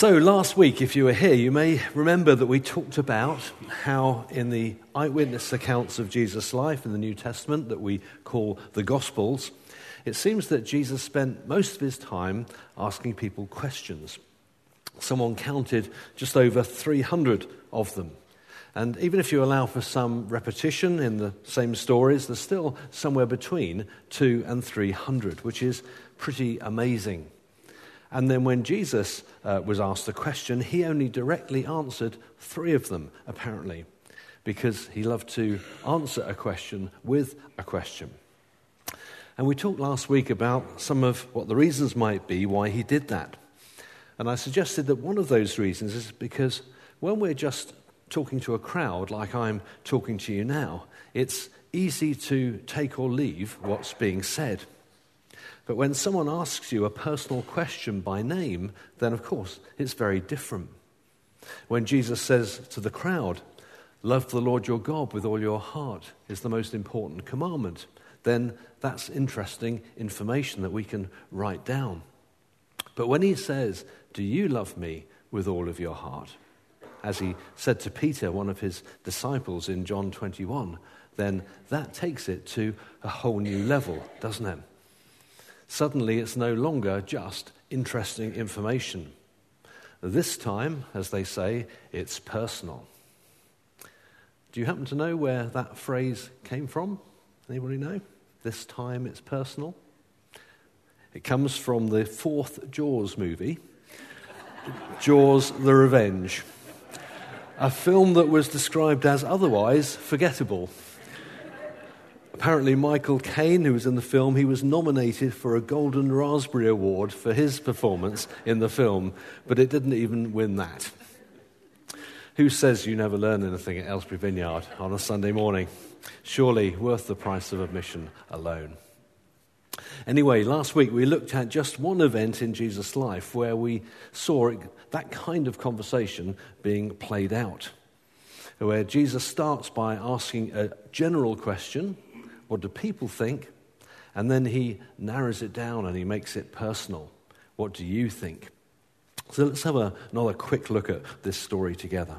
So, last week, if you were here, you may remember that we talked about how, in the eyewitness accounts of Jesus' life in the New Testament that we call the Gospels, it seems that Jesus spent most of his time asking people questions. Someone counted just over 300 of them. And even if you allow for some repetition in the same stories, there's still somewhere between two and 300, which is pretty amazing. And then when Jesus uh, was asked a question, he only directly answered three of them, apparently, because he loved to answer a question with a question. And we talked last week about some of what the reasons might be why he did that. And I suggested that one of those reasons is because when we're just talking to a crowd like I'm talking to you now, it's easy to take or leave what's being said. But when someone asks you a personal question by name, then of course it's very different. When Jesus says to the crowd, Love the Lord your God with all your heart is the most important commandment, then that's interesting information that we can write down. But when he says, Do you love me with all of your heart? As he said to Peter, one of his disciples in John 21, then that takes it to a whole new level, doesn't it? Suddenly, it's no longer just interesting information. This time, as they say, it's personal. Do you happen to know where that phrase came from? Anybody know? This time it's personal. It comes from the fourth Jaws movie, Jaws the Revenge, a film that was described as otherwise forgettable. Apparently, Michael Caine, who was in the film, he was nominated for a Golden Raspberry Award for his performance in the film, but it didn't even win that. Who says you never learn anything at Aylesbury Vineyard on a Sunday morning? Surely worth the price of admission alone. Anyway, last week we looked at just one event in Jesus' life where we saw that kind of conversation being played out. Where Jesus starts by asking a general question what do people think? And then he narrows it down and he makes it personal. What do you think? So let's have a, another quick look at this story together.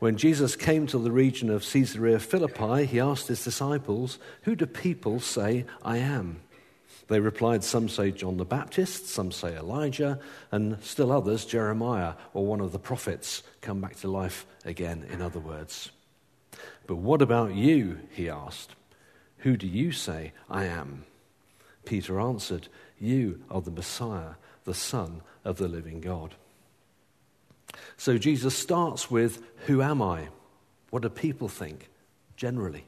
When Jesus came to the region of Caesarea Philippi, he asked his disciples, Who do people say I am? They replied, Some say John the Baptist, some say Elijah, and still others, Jeremiah or one of the prophets, come back to life again, in other words. But what about you? He asked. Who do you say I am? Peter answered, You are the Messiah, the Son of the living God. So Jesus starts with, Who am I? What do people think generally?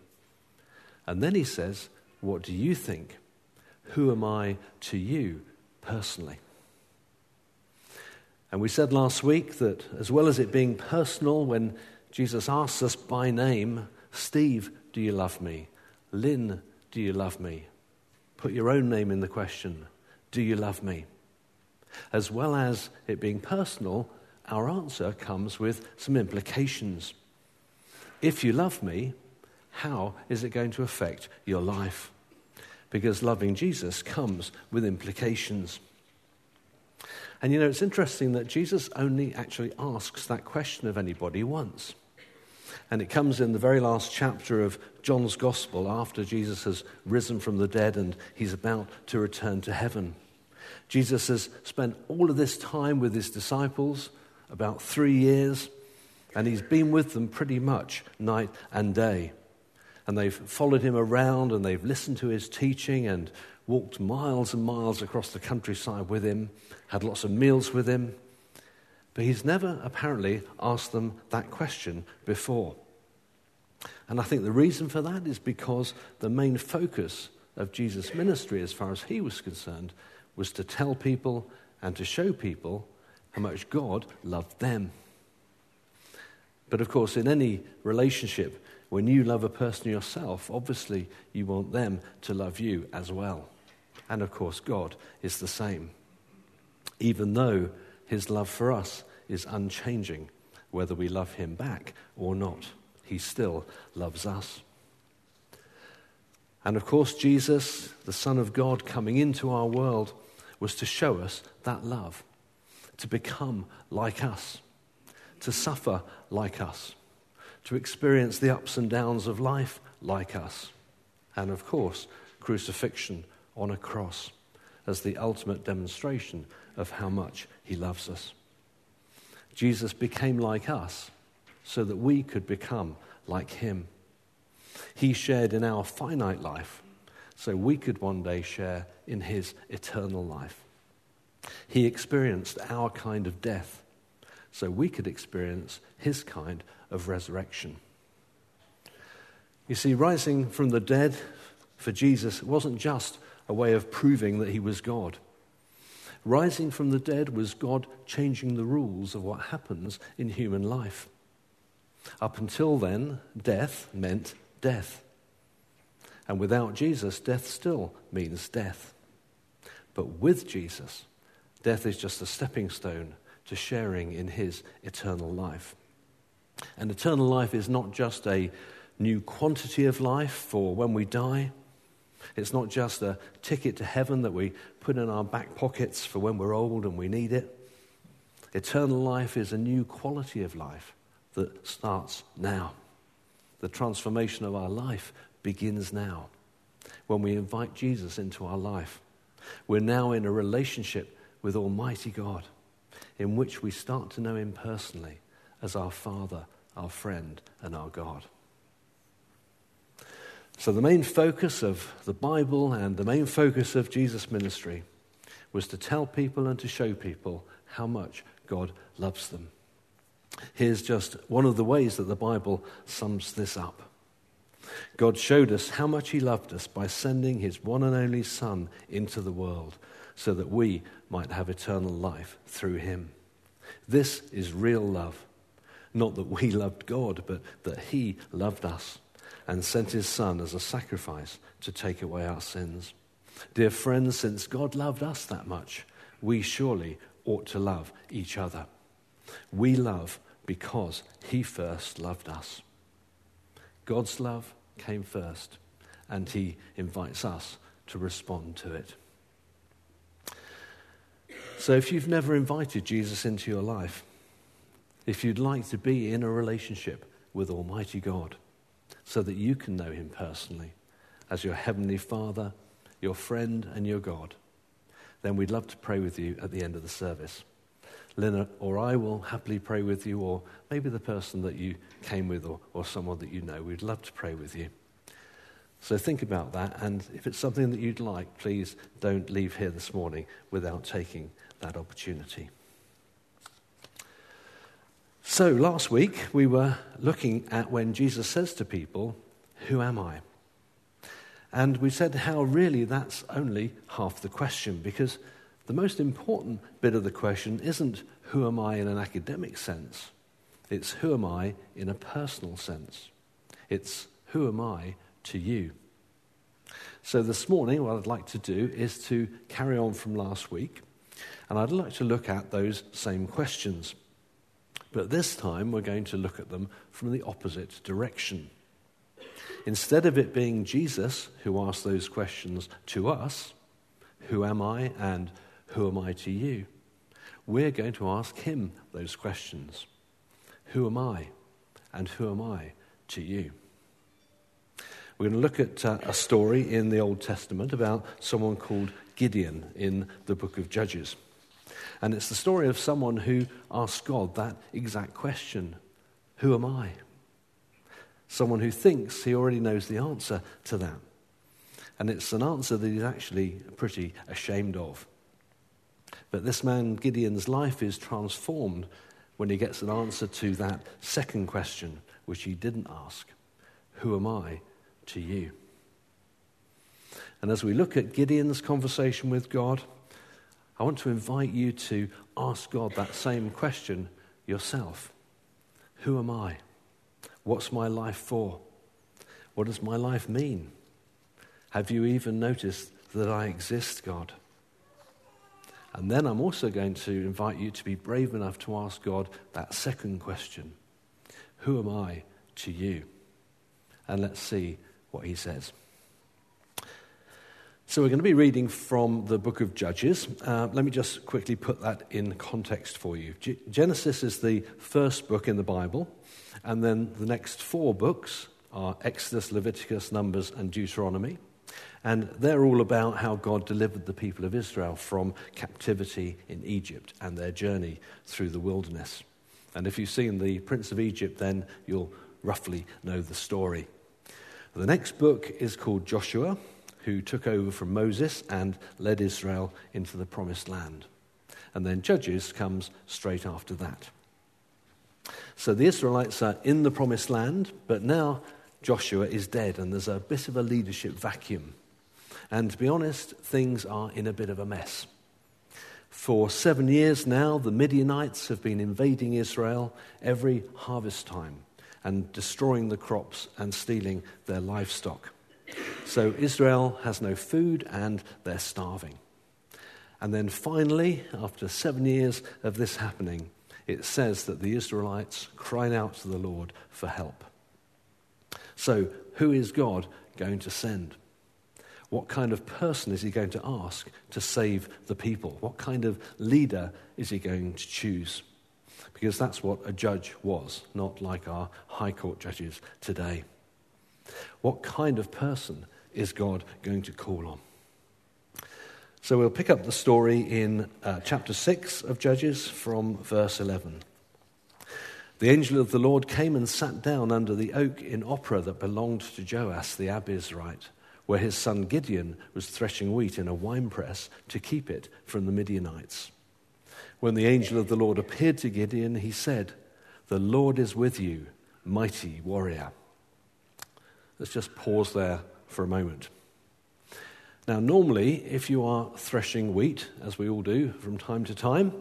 And then he says, What do you think? Who am I to you personally? And we said last week that as well as it being personal, when Jesus asks us by name, Steve, do you love me? Lynn, do you love me? Put your own name in the question Do you love me? As well as it being personal, our answer comes with some implications. If you love me, how is it going to affect your life? Because loving Jesus comes with implications. And you know, it's interesting that Jesus only actually asks that question of anybody once. And it comes in the very last chapter of John's Gospel after Jesus has risen from the dead and he's about to return to heaven. Jesus has spent all of this time with his disciples, about three years, and he's been with them pretty much night and day. And they've followed him around and they've listened to his teaching and walked miles and miles across the countryside with him, had lots of meals with him. But he's never apparently asked them that question before. And I think the reason for that is because the main focus of Jesus' ministry, as far as he was concerned, was to tell people and to show people how much God loved them. But of course, in any relationship, when you love a person yourself, obviously you want them to love you as well. And of course, God is the same. Even though his love for us is unchanging, whether we love him back or not. He still loves us. And of course, Jesus, the Son of God, coming into our world was to show us that love. to become like us, to suffer like us, to experience the ups and downs of life like us, and of course, crucifixion on a cross as the ultimate demonstration of how much he loves us. Jesus became like us so that we could become like him. He shared in our finite life so we could one day share in his eternal life. He experienced our kind of death so we could experience his kind of resurrection. You see, rising from the dead for Jesus wasn't just a way of proving that he was God. Rising from the dead was God changing the rules of what happens in human life. Up until then, death meant death. And without Jesus, death still means death. But with Jesus, death is just a stepping stone to sharing in his eternal life. And eternal life is not just a new quantity of life for when we die. It's not just a ticket to heaven that we put in our back pockets for when we're old and we need it. Eternal life is a new quality of life that starts now. The transformation of our life begins now when we invite Jesus into our life. We're now in a relationship with Almighty God in which we start to know Him personally as our Father, our friend, and our God. So, the main focus of the Bible and the main focus of Jesus' ministry was to tell people and to show people how much God loves them. Here's just one of the ways that the Bible sums this up. God showed us how much He loved us by sending His one and only Son into the world so that we might have eternal life through Him. This is real love. Not that we loved God, but that He loved us and sent his Son as a sacrifice to take away our sins. Dear friends, since God loved us that much, we surely ought to love each other. We love because he first loved us. God's love came first, and he invites us to respond to it. So, if you've never invited Jesus into your life, if you'd like to be in a relationship with Almighty God, so that you can know him personally as your heavenly Father, your friend, and your God, then we'd love to pray with you at the end of the service. Lynn or I will happily pray with you, or maybe the person that you came with, or, or someone that you know. We'd love to pray with you. So think about that, and if it's something that you'd like, please don't leave here this morning without taking that opportunity. So, last week we were looking at when Jesus says to people, Who am I? And we said how really that's only half the question because the most important bit of the question isn't who am I in an academic sense, it's who am I in a personal sense. It's who am I to you. So, this morning, what I'd like to do is to carry on from last week, and I'd like to look at those same questions. But this time we're going to look at them from the opposite direction. Instead of it being Jesus who asked those questions to us, who am I and who am I to you? We're going to ask him those questions. Who am I and who am I to you? We're going to look at uh, a story in the Old Testament about someone called Gideon in the book of Judges. And it's the story of someone who asks God that exact question Who am I? Someone who thinks he already knows the answer to that. And it's an answer that he's actually pretty ashamed of. But this man, Gideon's life is transformed when he gets an answer to that second question, which he didn't ask Who am I to you? And as we look at Gideon's conversation with God, I want to invite you to ask God that same question yourself Who am I? What's my life for? What does my life mean? Have you even noticed that I exist, God? And then I'm also going to invite you to be brave enough to ask God that second question Who am I to you? And let's see what he says. So, we're going to be reading from the book of Judges. Uh, let me just quickly put that in context for you. G- Genesis is the first book in the Bible, and then the next four books are Exodus, Leviticus, Numbers, and Deuteronomy. And they're all about how God delivered the people of Israel from captivity in Egypt and their journey through the wilderness. And if you've seen The Prince of Egypt, then you'll roughly know the story. The next book is called Joshua, who took over from Moses and led Israel into the promised land. And then Judges comes straight after that. So the Israelites are in the promised land, but now Joshua is dead and there's a bit of a leadership vacuum. And to be honest, things are in a bit of a mess. For seven years now, the Midianites have been invading Israel every harvest time and destroying the crops and stealing their livestock. So Israel has no food and they're starving. And then finally, after seven years of this happening, it says that the Israelites cried out to the Lord for help. So, who is God going to send? What kind of person is he going to ask to save the people? What kind of leader is he going to choose? Because that's what a judge was, not like our high court judges today. What kind of person is God going to call on? So we'll pick up the story in uh, chapter 6 of Judges from verse 11. The angel of the Lord came and sat down under the oak in Ophrah that belonged to Joash the Abiezrite, where his son Gideon was threshing wheat in a winepress to keep it from the Midianites. When the angel of the Lord appeared to Gideon, he said, The Lord is with you, mighty warrior. Let's just pause there for a moment. Now, normally, if you are threshing wheat, as we all do from time to time,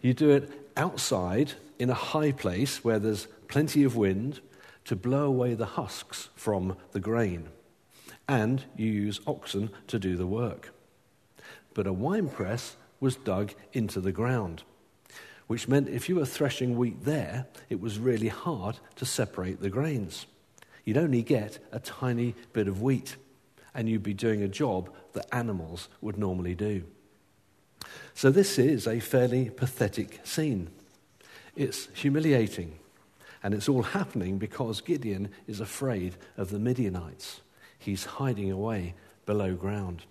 you do it outside in a high place where there's plenty of wind to blow away the husks from the grain. And you use oxen to do the work. But a wine press was dug into the ground, which meant if you were threshing wheat there, it was really hard to separate the grains. You'd only get a tiny bit of wheat, and you'd be doing a job that animals would normally do. So, this is a fairly pathetic scene. It's humiliating, and it's all happening because Gideon is afraid of the Midianites. He's hiding away below ground.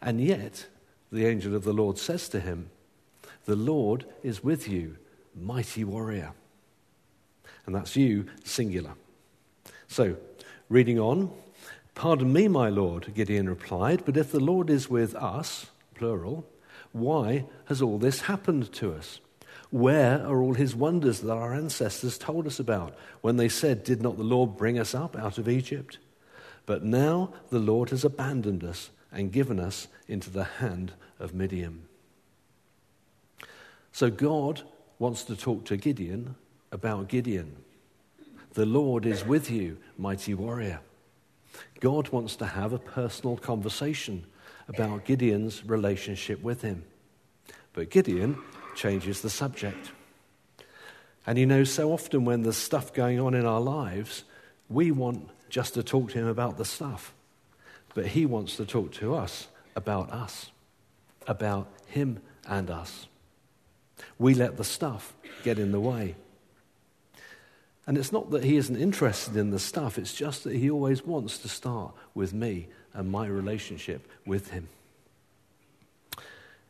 And yet, the angel of the Lord says to him, The Lord is with you, mighty warrior. And that's you, singular. So, reading on, Pardon me, my Lord, Gideon replied, but if the Lord is with us, plural, why has all this happened to us? Where are all his wonders that our ancestors told us about when they said, Did not the Lord bring us up out of Egypt? But now the Lord has abandoned us and given us into the hand of Midian. So God wants to talk to Gideon about Gideon. The Lord is with you, mighty warrior. God wants to have a personal conversation about Gideon's relationship with him. But Gideon changes the subject. And you know, so often when there's stuff going on in our lives, we want just to talk to him about the stuff. But he wants to talk to us about us, about him and us. We let the stuff get in the way. And it's not that he isn't interested in the stuff, it's just that he always wants to start with me and my relationship with him.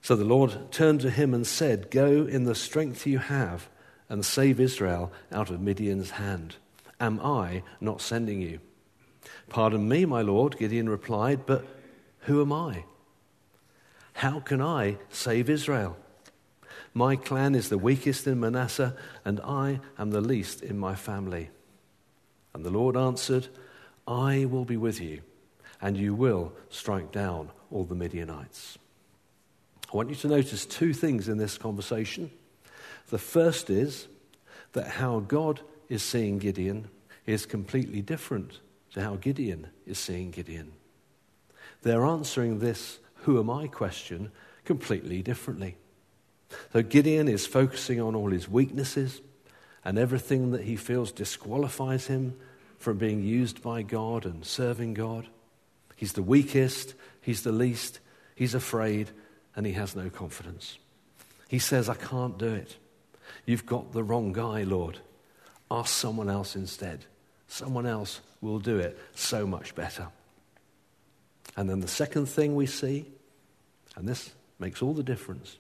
So the Lord turned to him and said, Go in the strength you have and save Israel out of Midian's hand. Am I not sending you? Pardon me, my Lord, Gideon replied, but who am I? How can I save Israel? My clan is the weakest in Manasseh, and I am the least in my family. And the Lord answered, I will be with you, and you will strike down all the Midianites. I want you to notice two things in this conversation. The first is that how God is seeing Gideon is completely different to how Gideon is seeing Gideon. They're answering this who am I question completely differently. So Gideon is focusing on all his weaknesses and everything that he feels disqualifies him from being used by God and serving God. He's the weakest, he's the least, he's afraid, and he has no confidence. He says, I can't do it. You've got the wrong guy, Lord. Ask someone else instead. Someone else will do it so much better. And then the second thing we see, and this makes all the difference,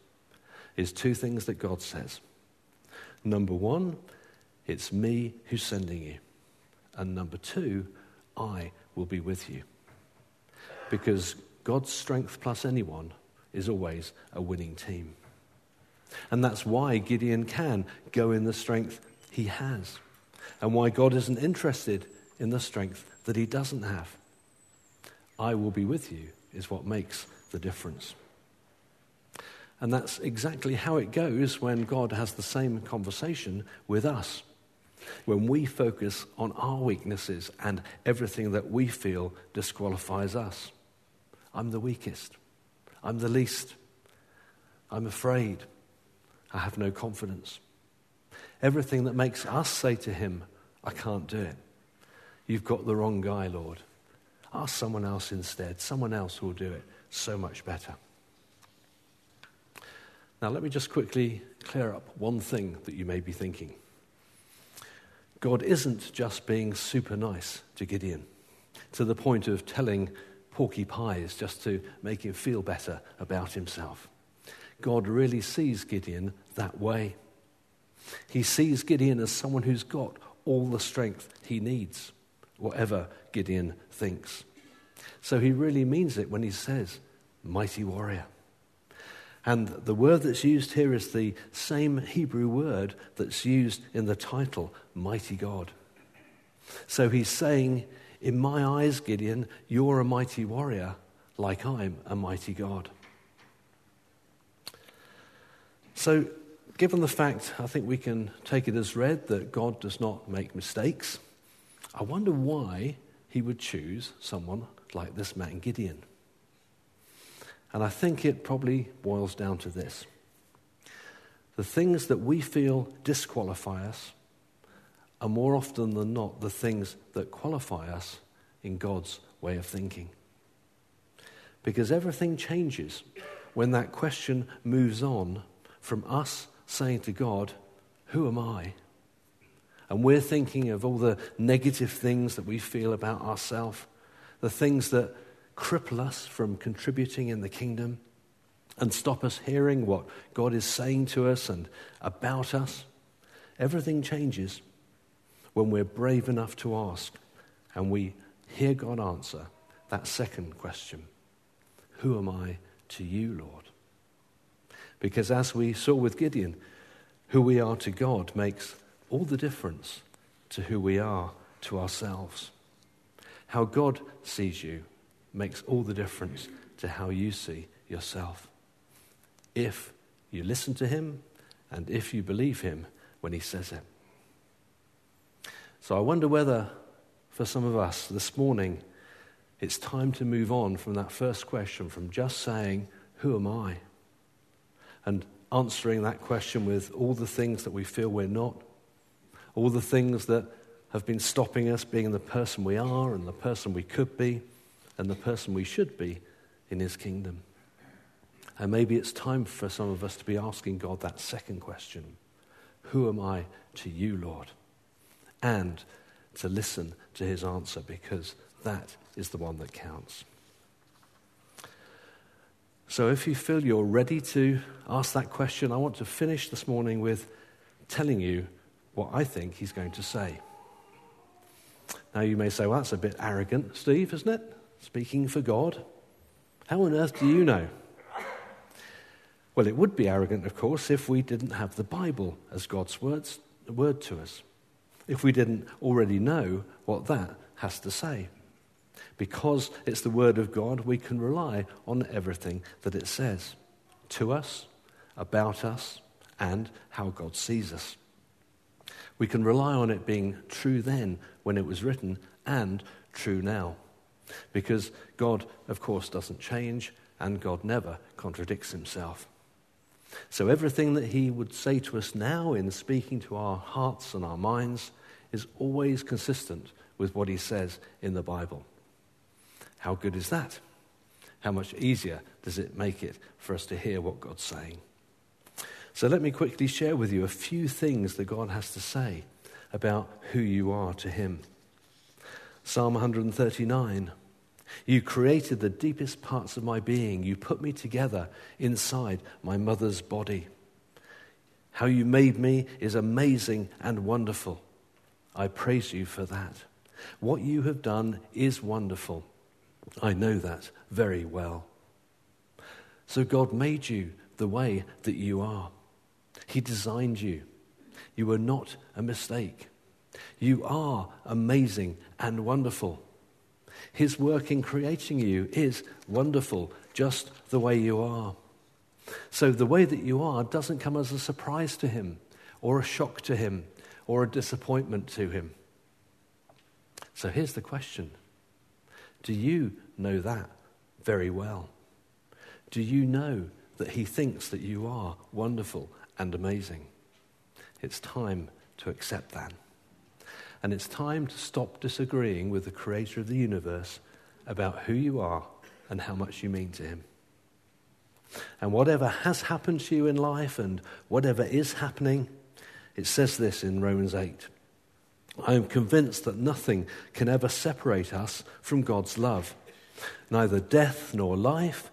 is two things that God says. Number one, it's me who's sending you. And number two, I will be with you. Because God's strength plus anyone is always a winning team. And that's why Gideon can go in the strength he has, and why God isn't interested in the strength that he doesn't have. I will be with you is what makes the difference. And that's exactly how it goes when God has the same conversation with us. When we focus on our weaknesses and everything that we feel disqualifies us. I'm the weakest. I'm the least. I'm afraid. I have no confidence. Everything that makes us say to him, I can't do it. You've got the wrong guy, Lord. Ask someone else instead. Someone else will do it so much better. Now, let me just quickly clear up one thing that you may be thinking. God isn't just being super nice to Gideon to the point of telling porky pies just to make him feel better about himself. God really sees Gideon that way. He sees Gideon as someone who's got all the strength he needs, whatever Gideon thinks. So he really means it when he says, mighty warrior. And the word that's used here is the same Hebrew word that's used in the title, Mighty God. So he's saying, In my eyes, Gideon, you're a mighty warrior, like I'm a mighty God. So, given the fact, I think we can take it as read that God does not make mistakes, I wonder why he would choose someone like this man Gideon. And I think it probably boils down to this the things that we feel disqualify us are more often than not the things that qualify us in God's way of thinking. Because everything changes when that question moves on from us saying to God, Who am I? And we're thinking of all the negative things that we feel about ourselves, the things that cripple us from contributing in the kingdom and stop us hearing what God is saying to us and about us. Everything changes when we're brave enough to ask and we hear God answer that second question Who am I to you, Lord? Because as we saw with Gideon, who we are to God makes all the difference to who we are to ourselves. How God sees you makes all the difference to how you see yourself. If you listen to Him and if you believe Him when He says it. So I wonder whether, for some of us this morning, it's time to move on from that first question, from just saying, Who am I? and answering that question with all the things that we feel we're not, all the things that have been stopping us being the person we are and the person we could be and the person we should be in His kingdom. And maybe it's time for some of us to be asking God that second question Who am I to you, Lord? And to listen to His answer because that is the one that counts. So if you feel you're ready to ask that question, I want to finish this morning with telling you what I think he's going to say. Now, you may say, well, that's a bit arrogant, Steve, isn't it? Speaking for God. How on earth do you know? Well, it would be arrogant, of course, if we didn't have the Bible as God's words, word to us, if we didn't already know what that has to say. Because it's the Word of God, we can rely on everything that it says to us, about us, and how God sees us. We can rely on it being true then when it was written and true now. Because God, of course, doesn't change and God never contradicts himself. So everything that he would say to us now in speaking to our hearts and our minds is always consistent with what he says in the Bible. How good is that? How much easier does it make it for us to hear what God's saying? So let me quickly share with you a few things that God has to say about who you are to Him. Psalm 139 You created the deepest parts of my being. You put me together inside my mother's body. How you made me is amazing and wonderful. I praise you for that. What you have done is wonderful. I know that very well. So God made you the way that you are. He designed you. You were not a mistake. You are amazing and wonderful. His work in creating you is wonderful, just the way you are. So the way that you are doesn't come as a surprise to him, or a shock to him, or a disappointment to him. So here's the question Do you know that very well? Do you know that he thinks that you are wonderful and amazing? It's time to accept that. And it's time to stop disagreeing with the creator of the universe about who you are and how much you mean to him. And whatever has happened to you in life and whatever is happening, it says this in Romans 8 I am convinced that nothing can ever separate us from God's love. Neither death nor life,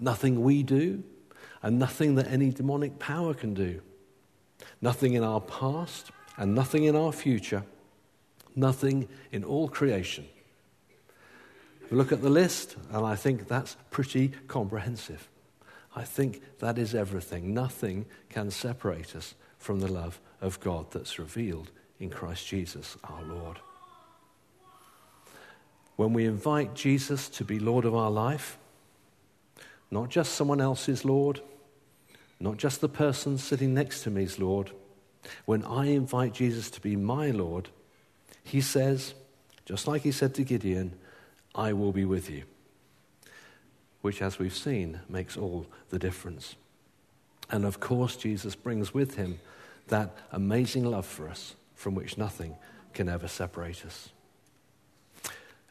Nothing we do, and nothing that any demonic power can do. Nothing in our past, and nothing in our future. Nothing in all creation. Look at the list, and I think that's pretty comprehensive. I think that is everything. Nothing can separate us from the love of God that's revealed in Christ Jesus our Lord. When we invite Jesus to be Lord of our life, not just someone else's Lord, not just the person sitting next to me's Lord, when I invite Jesus to be my Lord, he says, just like he said to Gideon, I will be with you. Which, as we've seen, makes all the difference. And of course, Jesus brings with him that amazing love for us from which nothing can ever separate us.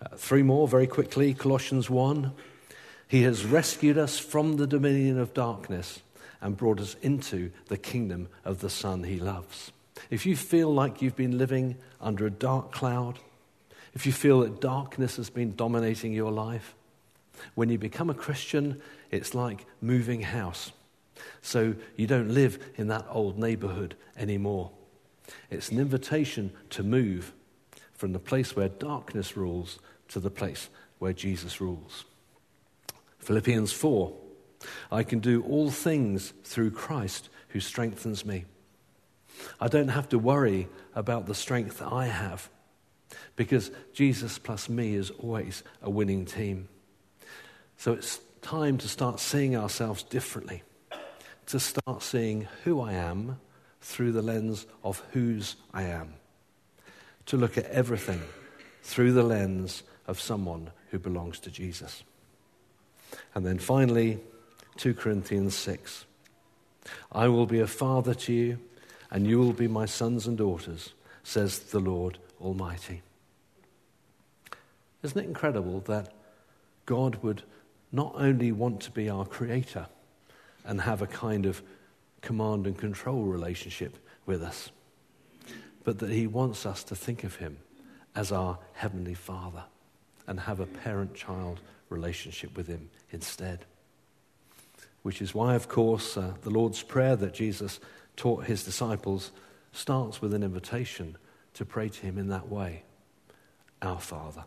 Uh, three more very quickly Colossians 1. He has rescued us from the dominion of darkness and brought us into the kingdom of the Son he loves. If you feel like you've been living under a dark cloud, if you feel that darkness has been dominating your life, when you become a Christian, it's like moving house. So you don't live in that old neighborhood anymore. It's an invitation to move from the place where darkness rules to the place where Jesus rules. Philippians 4 I can do all things through Christ who strengthens me. I don't have to worry about the strength I have because Jesus plus me is always a winning team. So it's time to start seeing ourselves differently, to start seeing who I am through the lens of whose I am, to look at everything through the lens of someone who belongs to Jesus. And then finally, 2 Corinthians 6. I will be a father to you, and you will be my sons and daughters, says the Lord Almighty. Isn't it incredible that God would not only want to be our creator and have a kind of command and control relationship with us, but that He wants us to think of Him as our Heavenly Father and have a parent child relationship with Him instead. Which is why, of course, uh, the Lord's Prayer that Jesus taught His disciples starts with an invitation to pray to Him in that way Our Father.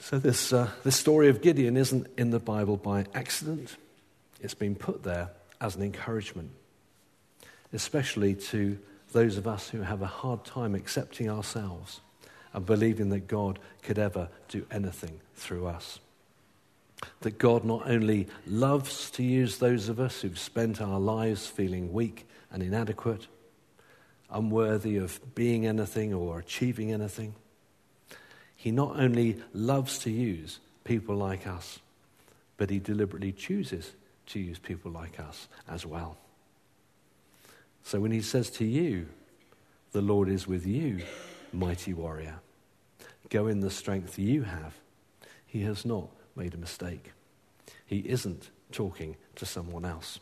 So, this, uh, this story of Gideon isn't in the Bible by accident. It's been put there as an encouragement, especially to those of us who have a hard time accepting ourselves and believing that God could ever do anything through us. That God not only loves to use those of us who've spent our lives feeling weak and inadequate, unworthy of being anything or achieving anything, He not only loves to use people like us, but He deliberately chooses to use people like us as well. So when He says to you, The Lord is with you, mighty warrior, go in the strength you have, He has not made a mistake. He isn't talking to someone else.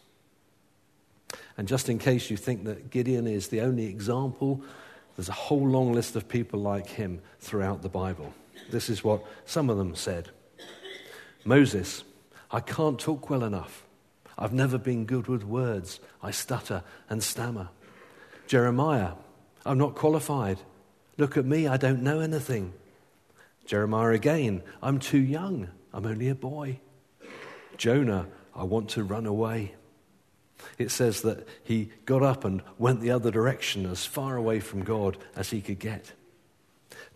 And just in case you think that Gideon is the only example, there's a whole long list of people like him throughout the Bible. This is what some of them said Moses, I can't talk well enough. I've never been good with words. I stutter and stammer. Jeremiah, I'm not qualified. Look at me, I don't know anything. Jeremiah again, I'm too young. I'm only a boy. Jonah, I want to run away. It says that he got up and went the other direction, as far away from God as he could get.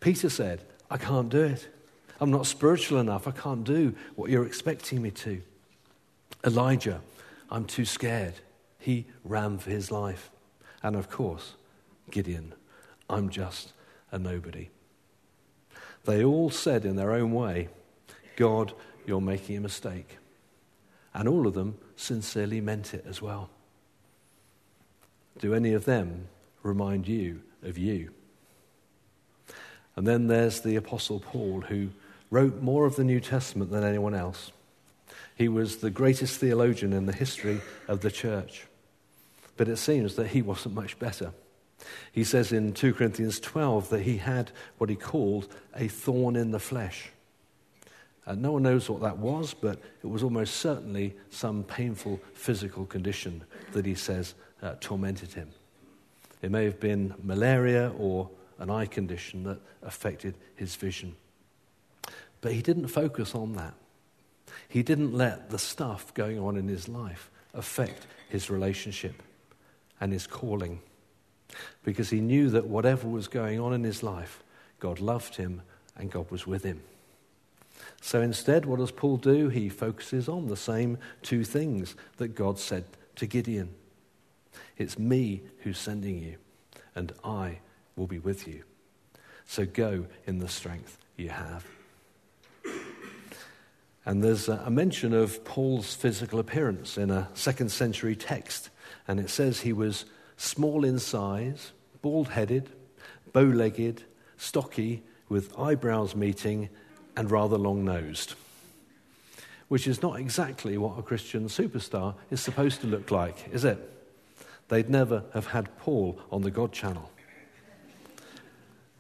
Peter said, I can't do it. I'm not spiritual enough. I can't do what you're expecting me to. Elijah, I'm too scared. He ran for his life. And of course, Gideon, I'm just a nobody. They all said in their own way, God, you're making a mistake. And all of them sincerely meant it as well. Do any of them remind you of you? And then there's the Apostle Paul, who wrote more of the New Testament than anyone else. He was the greatest theologian in the history of the church. But it seems that he wasn't much better. He says in 2 Corinthians 12 that he had what he called a thorn in the flesh. Uh, no one knows what that was, but it was almost certainly some painful physical condition that he says uh, tormented him. It may have been malaria or an eye condition that affected his vision. But he didn't focus on that. He didn't let the stuff going on in his life affect his relationship and his calling because he knew that whatever was going on in his life, God loved him and God was with him. So instead, what does Paul do? He focuses on the same two things that God said to Gideon It's me who's sending you, and I will be with you. So go in the strength you have. And there's a mention of Paul's physical appearance in a second century text. And it says he was small in size, bald headed, bow legged, stocky, with eyebrows meeting, and rather long nosed, which is not exactly what a Christian superstar is supposed to look like, is it? They'd never have had Paul on the God channel.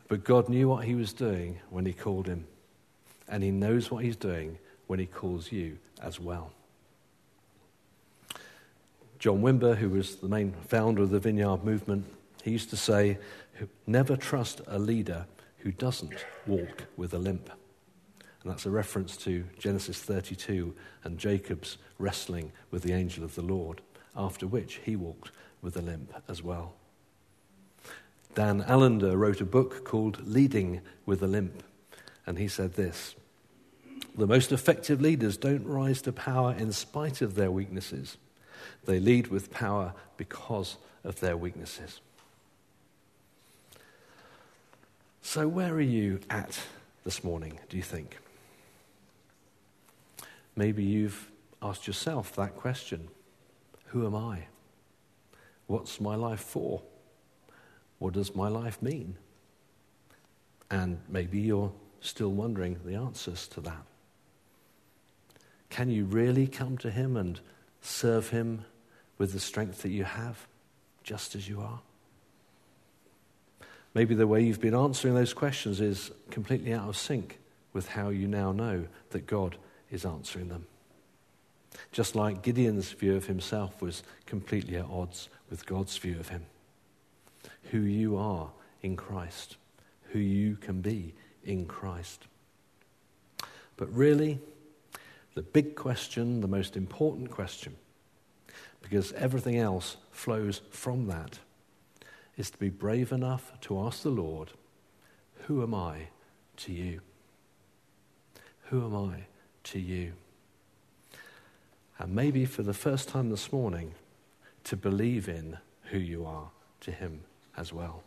But God knew what he was doing when he called him, and he knows what he's doing when he calls you as well. John Wimber, who was the main founder of the Vineyard movement, he used to say, Never trust a leader who doesn't walk with a limp. And that's a reference to Genesis 32 and Jacob's wrestling with the angel of the Lord, after which he walked with a limp as well. Dan Allender wrote a book called Leading with a Limp, and he said this The most effective leaders don't rise to power in spite of their weaknesses, they lead with power because of their weaknesses. So, where are you at this morning, do you think? Maybe you've asked yourself that question Who am I? What's my life for? What does my life mean? And maybe you're still wondering the answers to that. Can you really come to Him and serve Him with the strength that you have, just as you are? Maybe the way you've been answering those questions is completely out of sync with how you now know that God is answering them. Just like Gideon's view of himself was completely at odds with God's view of him. Who you are in Christ, who you can be in Christ. But really, the big question, the most important question, because everything else flows from that, is to be brave enough to ask the Lord, Who am I to you? Who am I to you? And maybe for the first time this morning, to believe in who you are to Him as well.